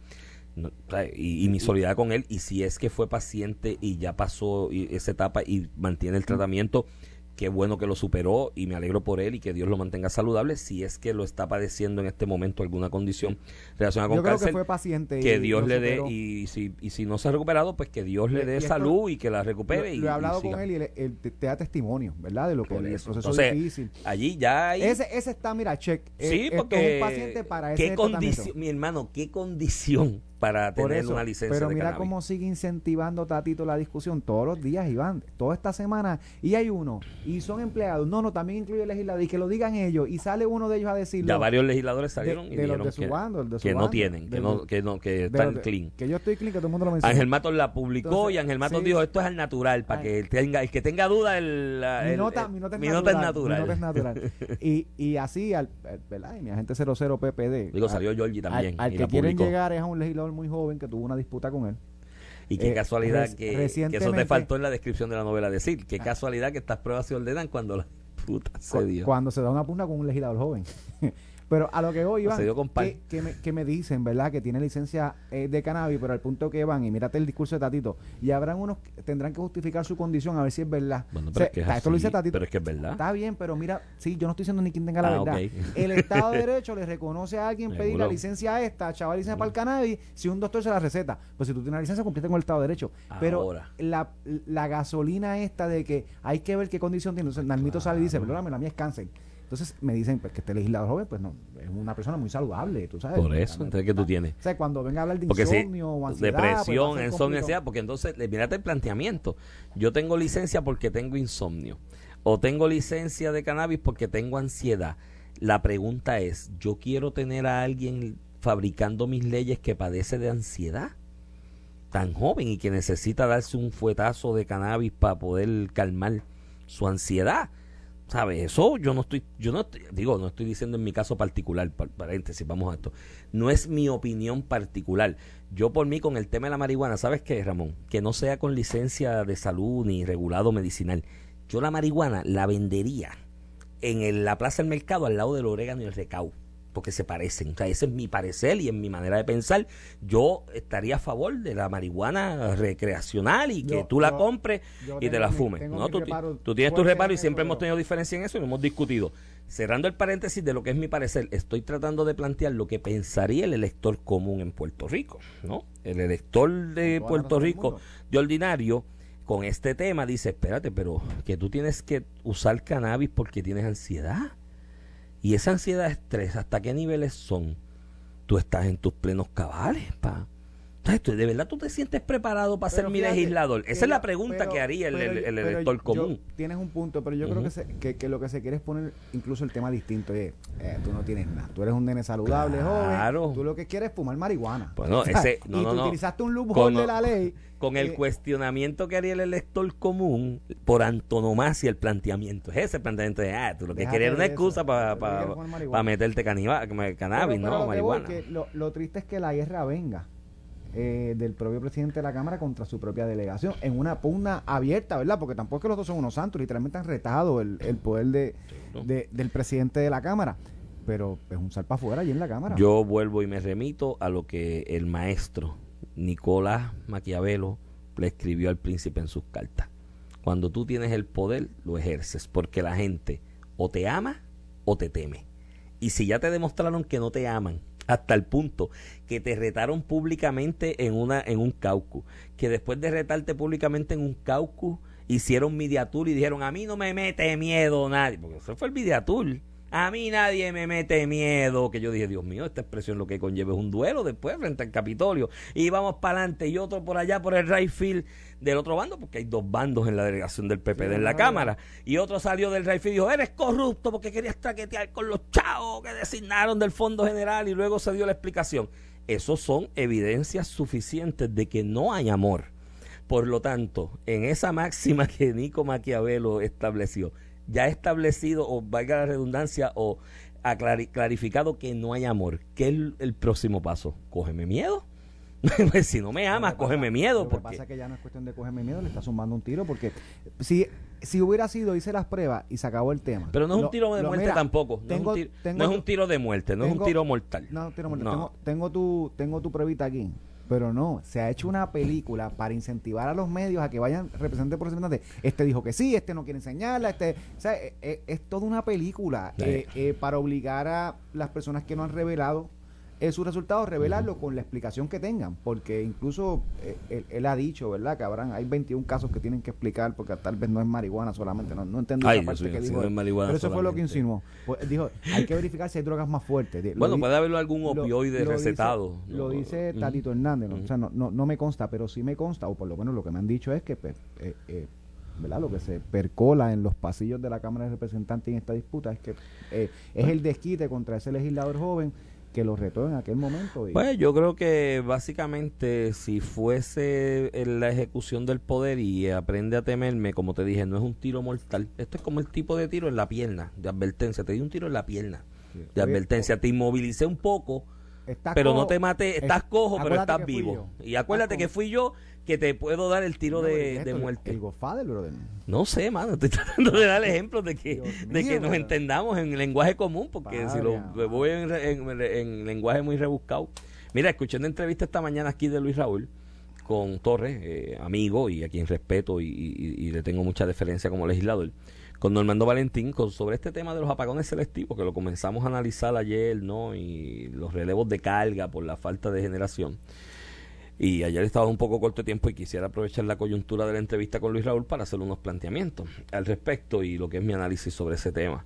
no, y, y mi solidaridad con él, y si es que fue paciente y ya pasó y- esa etapa y mantiene el tratamiento, qué bueno que lo superó y me alegro por él y que Dios lo mantenga saludable, si es que lo está padeciendo en este momento alguna condición relacionada con Yo creo cáncer que fue paciente. que Dios le dé y si, y si no se ha recuperado pues que Dios le dé y esto- salud y que la recupere Lo, y, lo he hablado con él y él, él te, te da testimonio, ¿verdad? De lo que eso. proceso Entonces, difícil. allí ya hay Ese, ese está, mira, check. Eh, sí porque es un paciente para ese qué condición mi hermano qué condición para Por tener eso, una licencia pero de mira cannabis. cómo sigue incentivando Tatito la discusión todos los días, Iván. Toda esta semana. Y hay uno. Y son empleados. No, no, también incluye legislador. Y que lo digan ellos. Y sale uno de ellos a decirlo. ya varios legisladores de, salieron y de los dijeron de su que, bando, el de su que no tienen que no que no que están clean Que yo estoy clean, que todo el mundo lo menciona. Ángel Matos la publicó Entonces, y Ángel Matos sí. dijo esto es al natural para Ay. que tenga el que tenga duda el, mi nota, el- mi nota es mi natural. nota es natural. Mi nota es natural. y, y así, al, ¿verdad? Y mi agente 00 PPD. digo al- salió Georgie también Al, que quieren llegar es a un legislador muy joven que tuvo una disputa con él. Y qué Eh, casualidad que, que eso te faltó en la descripción de la novela decir. Qué Ah. casualidad que estas pruebas se ordenan cuando la puta se dio. Cuando se da una pugna con un legislador joven. *laughs* Pero a lo que voy, Iván, que, que me, que me dicen, ¿verdad? Que tiene licencia eh, de cannabis, pero al punto que van, y mírate el discurso de Tatito, y habrán unos que tendrán que justificar su condición a ver si es verdad. Bueno, O pero sea, es que es esto lo dice Tatito. pero es que es verdad. Está bien, pero mira, sí, yo no estoy diciendo ni quien tenga la Ah, verdad. ok. *laughs* El Estado de Derecho le reconoce a alguien pedir la licencia a esta, chaval licencia para el cannabis, si un doctor se la receta. Pues si tú tienes la licencia, cumpliste con el Estado de Derecho. Pero Ahora. la, la gasolina esta de que hay que ver qué condición tiene. Entonces, Nalmito sale y dice, perdóname, la mía es cáncer. Entonces me dicen pues, que este legislador joven, pues no, es una persona muy saludable, tú sabes. Por eso, entonces, ¿qué tú tienes? O sea, cuando venga a hablar de Porque si insomnio o ansiedad, pues, depresión, insomnio, ansiedad, porque entonces, mírate el planteamiento. Yo tengo licencia porque tengo insomnio. O tengo licencia de cannabis porque tengo ansiedad. La pregunta es, ¿yo quiero tener a alguien fabricando mis leyes que padece de ansiedad? Tan joven y que necesita darse un fuetazo de cannabis para poder calmar su ansiedad. ¿Sabes? Eso yo no estoy, yo no estoy- digo, no estoy diciendo en mi caso particular, par- paréntesis, vamos a esto. No es mi opinión particular. Yo por mí con el tema de la marihuana, ¿sabes qué, Ramón? Que no sea con licencia de salud ni regulado medicinal. Yo la marihuana la vendería en el- la plaza del mercado al lado del orégano y el recao. Porque se parecen. O sea, ese es mi parecer y en mi manera de pensar. Yo estaría a favor de la marihuana recreacional y que Yo- tú la yo- compres yo y te la fumes. No, tú, ti- reparo tú tienes tu reparo y siempre hemos tenido diferencia en eso y lo hemos discutido. Cerrando el paréntesis de lo que es mi parecer, estoy tratando de plantear lo que pensaría el elector común en Puerto Rico, ¿no? El elector de Puerto Rico de ordinario con este tema dice, espérate, pero que tú tienes que usar cannabis porque tienes ansiedad. Y esa ansiedad, estrés, ¿hasta qué niveles son? Tú estás en tus plenos cabales, pa. ¿De verdad tú te sientes preparado para ser mi legislador? Esa es la pregunta pero- que haría el, pero el- yo- el pero elector yo- común. tienes un punto, pero yo creo que, se- que, que lo que se quiere es poner incluso el tema distinto. Es, eh, tú no tienes nada. Tú eres un nene saludable, Claro. joven. Tú lo que quieres es fumar marihuana. Bueno, ese- no, y no, tú no. utilizaste un loophole Con- de la ley. Con el cuestionamiento que haría el elector común, por antonomasia el planteamiento. Es ese planteamiento de, ah, tú lo que querías era una excusa para es fumar marihuana. meterte cannabis, ¿no? Marihuana. lo, lo triste es que la guerra venga eh, del propio presidente de la Cámara contra su propia delegación en una pugna abierta, ¿verdad? Porque tampoco es que los dos son unos santos, literalmente han retado el, el poder de- del presidente de la Cámara. Pero es un salpa afuera allí en la Cámara. Yo vuelvo y me remito a lo que el maestro Nicolás Maquiavelo le escribió al príncipe en sus cartas. Cuando tú tienes el poder, lo ejerces, porque la gente o te ama o te teme. Y si ya te demostraron que no te aman, hasta el punto que te retaron públicamente en una en un caucus, que después de retarte públicamente en un caucus hicieron mediatur y dijeron, "A mí no me mete miedo nadie", porque eso fue el mediatur. A mí nadie me mete miedo. Que yo dije, Dios mío, esta expresión lo que conlleva es un duelo después frente al Capitolio. Y vamos para adelante y otro por allá por el right field del otro bando, porque hay dos bandos en la delegación del PPD Sí, en la no, Cámara. Y otro salió del right field y dijo, eres corrupto porque querías traquetear con los chavos que designaron del Fondo General y luego se dio la explicación. Esos son evidencias suficientes de que no hay amor. Por lo tanto, en esa máxima *laughs* que Nico Maquiavelo estableció, ya establecido, o valga la redundancia, o aclari- clarificado que no hay amor. ¿Qué es el, el próximo paso? ¿Cógeme miedo? *laughs* Pues si no me amas, que pasa- cógeme miedo. Lo que Porque... pasa es que ya no es cuestión de cogerme miedo, le está sumando un tiro porque si, si hubiera sido, hice las pruebas y se acabó el tema. Pero no es un tiro de muerte mira, tampoco. No, tengo- es un tiro, tengo no es un tiro de muerte, no es un tiro mortal. No, tiro muerto. No. Tengo, tengo tu, tengo tu pruebita aquí. Pero no, se ha hecho una película para incentivar a los medios a que vayan representante por representante. Este dijo que sí, este no quiere enseñarla, este, o sea, eh, eh, es toda una película Sí. eh, eh, para obligar a las personas que no han revelado eh, sus resultados, revelarlo con la explicación que tengan, porque incluso eh, él, él ha dicho, ¿verdad? Que habrán, hay 21 casos que tienen que explicar, porque tal vez no es marihuana solamente, no, no entendí Ay, esa parte que dijo no es marihuana Pero eso fue lo que insinuó. Pues, dijo, hay que verificar si hay drogas más fuertes. Lo Bueno, puede haber algún lo- opioide lo dice- recetado. Lo No, dice ujú. Tatito Hernández, ¿no? O sea, no, no, no me consta, pero sí me consta, o por lo menos lo que me han dicho es que pues, eh, eh, ¿verdad? lo que se percola en los pasillos de la Cámara de Representantes en esta disputa es que eh, es el desquite contra ese legislador joven que lo retó en aquel momento. y- Pues yo creo que básicamente si fuese en la ejecución del poder y aprende a temerme, como te dije, no es un tiro mortal. Esto es como el tipo de tiro en la pierna, de advertencia. Te di un tiro en la pierna, Sí. de Oye, advertencia. Te inmovilicé un poco, estás pero no te maté, estás es- cojo, pero estás vivo. Y acuérdate que fui yo que te puedo dar el tiro No, de, muerte. El Godfather, brother. No sé, mano, estoy *laughs* tratando de dar ejemplos de que, Dios de mío, que nos entendamos en lenguaje común, porque si lo Padre voy en, en- en lenguaje muy rebuscado. Mira, escuché una entrevista esta mañana aquí de Luis Raúl con Torres, eh, amigo y a quien respeto y, y- y le tengo mucha deferencia como legislador, con Normando Valentín con, sobre este tema de los apagones selectivos, que lo comenzamos a analizar ayer, ¿no? Y los relevos de carga por la falta de generación. Y ayer estaba un poco corto de tiempo y quisiera aprovechar la coyuntura de la entrevista con Luis Raúl para hacer unos planteamientos al respecto y lo que es mi análisis sobre ese tema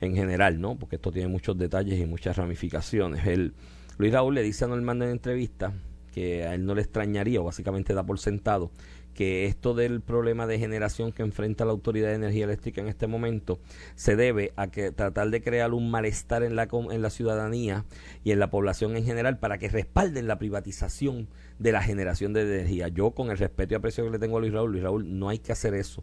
en general, ¿no? Porque esto tiene muchos detalles y muchas ramificaciones. El, Luis Raúl le dice a Normando en entrevista que a él no le extrañaría, o básicamente da por sentado, que esto del problema de generación que enfrenta la Autoridad de Energía Eléctrica en este momento se debe a que tratar de crear un malestar en la, en la ciudadanía y en la población en general para que respalden la privatización de la generación de energía. Yo, con el respeto y aprecio que le tengo a Luis Raúl, Luis Raúl, no hay que hacer eso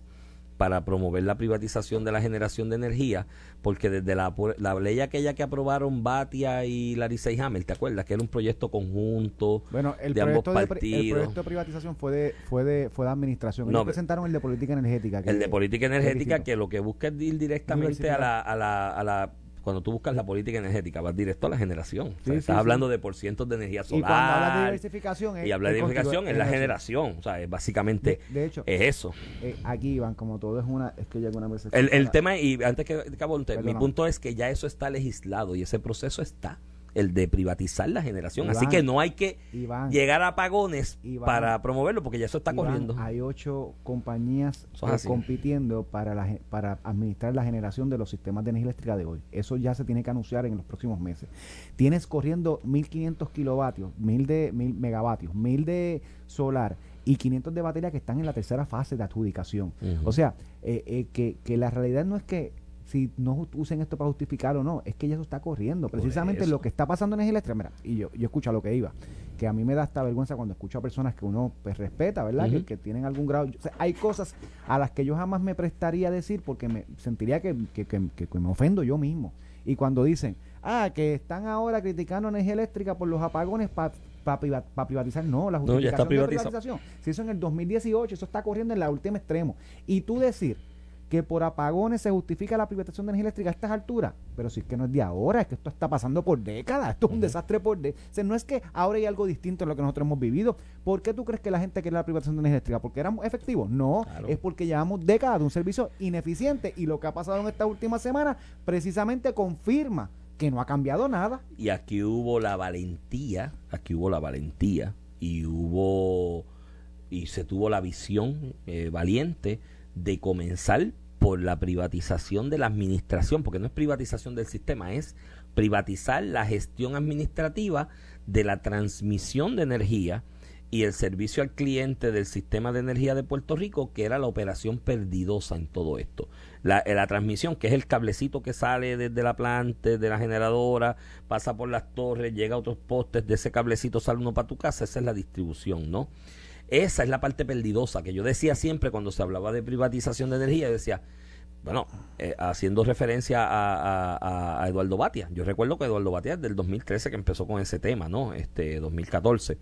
para promover la privatización de la generación de energía, porque desde la, la ley aquella que aprobaron Batia y Larry Hammer, ¿te acuerdas? Que era un proyecto conjunto Bueno, el, de ambos proyecto de, el partidos. proyecto de privatización fue de, fue de, fue de administración. Ellos No, presentaron el de política energética. que- El de política energética, que lo que busca es ir directamente a la, a la, a la cuando tú buscas la política energética, vas directo a la generación. O sea, Sí, sí, estás sí. hablando de por cientos de energía Y cuando hablas de solar. diversificación es- Y habla de diversificación, es la generación. O sea, es básicamente De, de hecho, es eso. eh, aquí, Iván, como todo es una... Es que yo alguna vez... El, el tema, y antes que que abonte, mi punto es que ya eso está legislado y ese proceso está, el de privatizar la generación. Así que no hay que Iván, llegar a apagones Iván, para promoverlo, porque ya eso está corriendo. Hay ocho compañías es eh, compitiendo para, la, para administrar la generación de los sistemas de energía eléctrica de hoy. Eso ya se tiene que anunciar en los próximos meses. Tienes corriendo 1500 kilovatios, 1000 de 1000 megavatios, 1000 de solar y 500 de batería que están en la tercera fase de adjudicación. O sea, eh, eh, que, que la realidad no es que si no usen esto para justificar o no, es que ya eso está corriendo. Precisamente lo que está pasando en eléctrica, mira, y yo, yo escucho a lo que iba, que a mí me da hasta vergüenza cuando escucho a personas que uno pues respeta, ¿verdad? Que, que tienen algún grado. o sea, hay cosas a las que yo jamás me prestaría a decir porque me sentiría que, que, que- que- que me ofendo yo mismo. Y cuando dicen, ah, que están ahora criticando energía eléctrica por los apagones para privatizar, no, la No, ya está justificación de privatización. Si eso en el 2018, eso está corriendo en la última extremo. Y tú decir que por apagones se justifica la privatización de energía eléctrica a estas alturas, pero si es que no es de ahora, es que esto está pasando por décadas, esto es un desastre por décadas. O sea, no es que ahora hay algo distinto a lo que nosotros hemos vivido. ¿Por qué tú crees que la gente quiere la privatización de energía eléctrica? ¿Porque éramos efectivos? No, Claro. es porque llevamos décadas de un servicio ineficiente y lo que ha pasado en esta última semana precisamente confirma que no ha cambiado nada. Y aquí hubo la valentía, aquí hubo la valentía y hubo y se tuvo la visión eh, valiente de comenzar por la privatización de la administración, porque no es privatización del sistema, es privatizar la gestión administrativa de la transmisión de energía y el servicio al cliente del sistema de energía de Puerto Rico, que era la operación perdidosa en todo esto. La, eh, la transmisión, que es el cablecito que sale desde la planta, de la generadora, pasa por las torres, llega a otros postes, de ese cablecito sale uno para tu casa, esa es la distribución, ¿no? Esa es la parte perdidosa que yo decía siempre cuando se hablaba de privatización de energía, decía, bueno, eh, haciendo referencia a, a- a Eduardo Batia. Yo recuerdo que Eduardo Batia es del 2013 que empezó con ese tema, ¿no? Este 2014,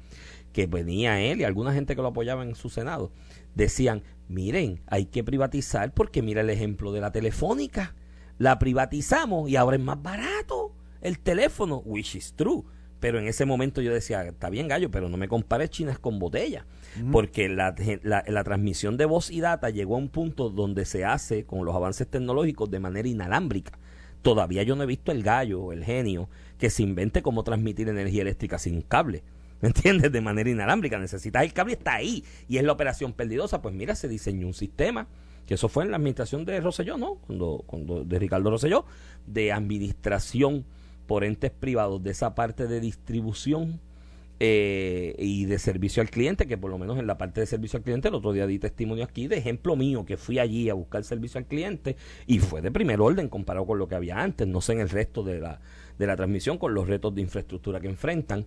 que venía él y alguna gente que lo apoyaba en su Senado, decían, miren, hay que privatizar porque mira el ejemplo de la telefónica. La privatizamos y ahora es más barato el teléfono, which is true. Pero en ese momento yo decía, está bien gallo, pero no me compares chinas con botella. Porque la, la, la transmisión de voz y data llegó a un punto donde se hace con los avances tecnológicos de manera inalámbrica. Todavía yo no he visto el gallo, el genio, que se invente cómo transmitir energía eléctrica sin cable. ¿Me entiendes? De manera inalámbrica. Necesitas el cable, está ahí. Y es la operación perdidosa. Pues mira, se diseñó un sistema, que eso fue en la administración de Rosselló, ¿no? Cuando, cuando de Ricardo Rosselló, de administración por entes privados de esa parte de distribución eh, y de servicio al cliente, que por lo menos en la parte de servicio al cliente, el otro día di testimonio aquí de ejemplo mío, que fui allí a buscar servicio al cliente y fue de primer orden comparado con lo que había antes, no sé en el resto de la, de la transmisión, con los retos de infraestructura que enfrentan.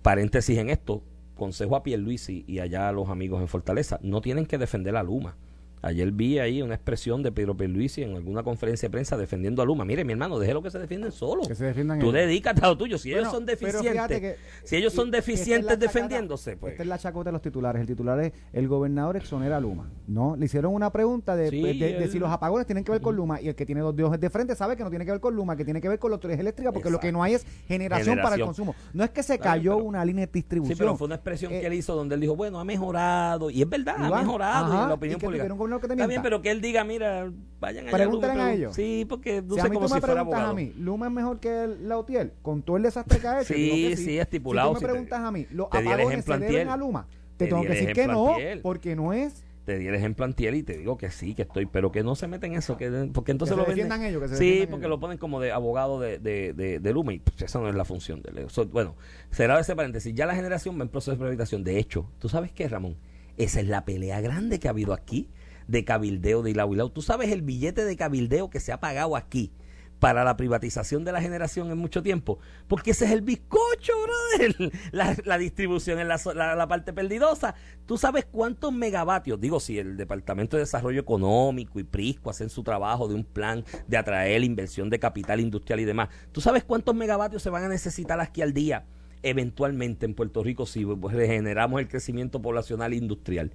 Paréntesis en esto, consejo a Pierluisi y allá a los amigos en Fortaleza, no tienen que defender a Luma. Ayer vi ahí una expresión de Pedro Pierluisi en alguna conferencia de prensa defendiendo a Luma. Mire, mi hermano, déjelo que se defienden solos. Que se defiendan Tú dedícate a lo tuyo. Si Bueno, ellos son deficientes, que- si ellos son y- esta es la deficientes chacota- defendiéndose, pues. Esta es la chacota de los titulares. El titular es el gobernador exonera a Luma. No, le hicieron una pregunta de, Sí, de- de- de él- si los apagones tienen que ver con Luma y el que tiene dos dedos de frente sabe que no tiene que ver con Luma, que tiene que ver con la autoridad eléctrica porque lo que no hay es generación, para el consumo. No es que se cayó pero- una línea de Sí, distribución. pero fue una expresión Eh, que él hizo donde él dijo, bueno, ha mejorado. Y es verdad, ha mejorado ajá, en la ¿y opinión tú pública. Quieres un gobernador que te Está bien, mienta? pero que él diga, mira, vayan allá. Pregúntale Luma, a ellos. Sí, porque Si a mí como tú si me fuera abogado. a mí, ¿Luma es mejor que el Lautier? Con todo el desastre que ha hecho. Sí, que sí, estipulado, Si tú si me preguntas a mí, ¿los te di el apagones se deben a Luma? Te Te tengo que decir que no, porque no es... Te di el ejemplo antier y te digo que sí, que estoy, pero que no se meten en eso, que, porque entonces se lo venden. ellos, que se sí, porque ellos. lo ponen como de abogado de, de, de, de Luma y pues, esa no es la función de. Eso, bueno, será ese paréntesis. Ya la generación va en proceso de privatización. De hecho, ¿tú sabes qué, Ramón? Esa es la pelea grande que ha habido aquí de cabildeo de Hilau Hilau. ¿Tú sabes el billete de cabildeo que se ha pagado aquí? para la privatización de la generación en mucho tiempo, porque ese es el bizcocho, brother. *laughs* La, la distribución en la, la- parte perdidosa. ¿Tú sabes cuántos megavatios? Digo, si el Departamento de Desarrollo Económico y PRISCO hacen su trabajo de un plan de atraer inversión de capital industrial y demás, ¿tú sabes cuántos megavatios se van a necesitar aquí al día? Eventualmente en Puerto Rico, si pues, regeneramos el crecimiento poblacional e industrial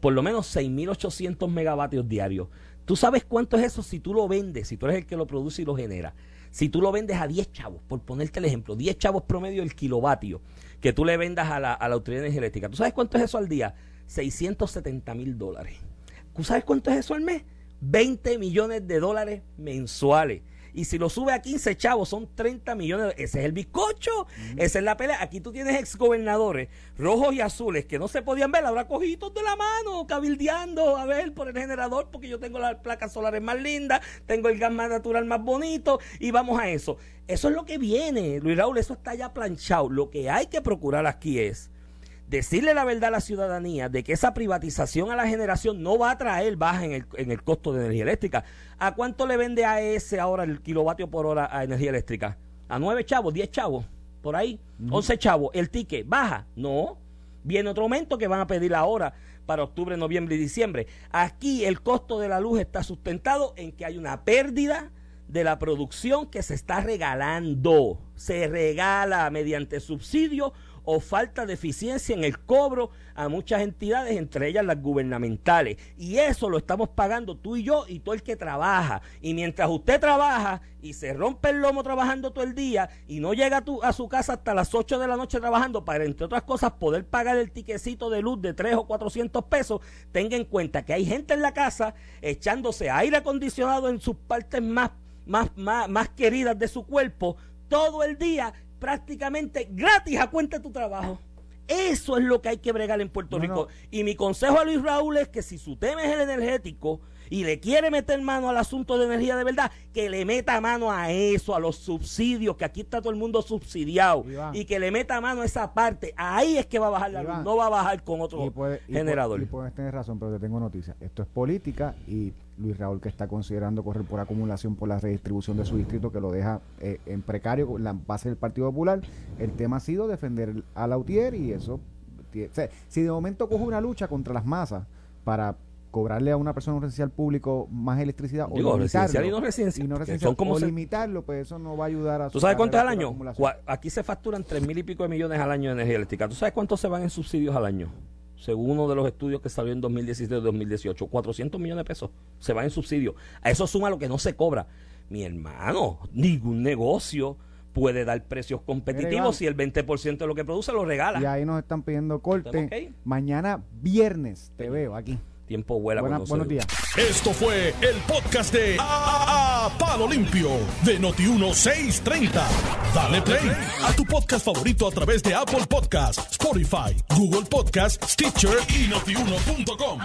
por lo menos 6.800 megavatios diarios. ¿Tú sabes cuánto es eso si tú lo vendes, si tú eres el que lo produce y lo genera? Si tú lo vendes a 10 chavos, por ponerte el ejemplo, 10 chavos promedio el kilovatio que tú le vendas a la, a la Autoridad Eléctrica. ¿Tú sabes cuánto es eso al día? 670 mil dólares. ¿Tú sabes cuánto es eso al mes? 20 millones de dólares mensuales. Y si lo sube a 15 chavos, son 30 millones. Ese es el bizcocho. Esa es la pelea. Aquí tú tienes exgobernadores rojos y azules que no se podían ver. Ahora cogidos de la mano, cabildeando a ver por el generador, porque yo tengo las placas solares más lindas, tengo el gas más natural más bonito y vamos a eso. Eso es lo que viene, Luis Raúl. Eso está ya planchado. Lo que hay que procurar aquí es decirle la verdad a la ciudadanía de que esa privatización a la generación no va a traer baja en el, en el costo de energía eléctrica. ¿A cuánto le vende a ese ahora el kilovatio por hora a energía eléctrica? ¿A nueve chavos, diez chavos? Por ahí, once chavos. ¿El ticket baja? No. Viene otro aumento que van a pedir ahora para octubre, noviembre y diciembre. Aquí el costo de la luz está sustentado en que hay una pérdida de la producción que se está regalando. Se regala mediante subsidio o falta de eficiencia en el cobro a muchas entidades, entre ellas las gubernamentales. Y eso lo estamos pagando tú y yo y todo el que trabaja. Y mientras usted trabaja y se rompe el lomo trabajando todo el día y no llega a, a su casa hasta las 8 de la noche trabajando para, entre otras cosas, poder pagar el tiquecito de luz de 3 o 400 pesos, tenga en cuenta que hay gente en la casa echándose aire acondicionado en sus partes más, más, más queridas de su cuerpo todo el día prácticamente gratis a cuenta de tu trabajo. Eso es lo que hay que bregar en Puerto No, Rico. no. Y mi consejo a Luis Raúl es que si su tema es el energético y le quiere meter mano al asunto de energía de verdad, que le meta mano a eso, a los subsidios, que aquí está todo el mundo subsidiado, Iván. y que le meta mano a esa parte. Ahí es que va a bajar la luz, no va a bajar con otro Y puede- y generador. puede- Y puedes tener razón, pero te tengo noticias. Esto es política y Luis Raúl que está considerando correr por acumulación por la redistribución de su distrito que lo deja eh, en precario con la base del Partido Popular. El tema ha sido defender a Lautier y eso... tie- o sea, si de momento coge una lucha contra las masas para cobrarle a una persona un residencial público más electricidad Digo, o residencial limitarlo, y no residencial, y no residencial, son como o se- limitarlo, pues eso no va a ayudar a ¿Tú sabes cuánto es al año? Aquí se facturan tres mil y pico de millones al año de energía eléctrica. ¿Tú sabes cuánto se van en subsidios al año? Según uno de los estudios que salió en 2017-2018, 400 millones de pesos se van en subsidios. A eso suma lo que no se cobra. Mi hermano, ningún negocio puede dar precios competitivos si el 20% de lo que produce lo regala. Y ahí nos están pidiendo corte. Mañana viernes te veo aquí. Tiempo vuela Buena- cuando se- buenos días. Esto fue el podcast de A, Palo Limpio de Noti1630. Dale play a tu podcast favorito a través de Apple Podcasts, Spotify, Google Podcasts, Stitcher y notiuno.com.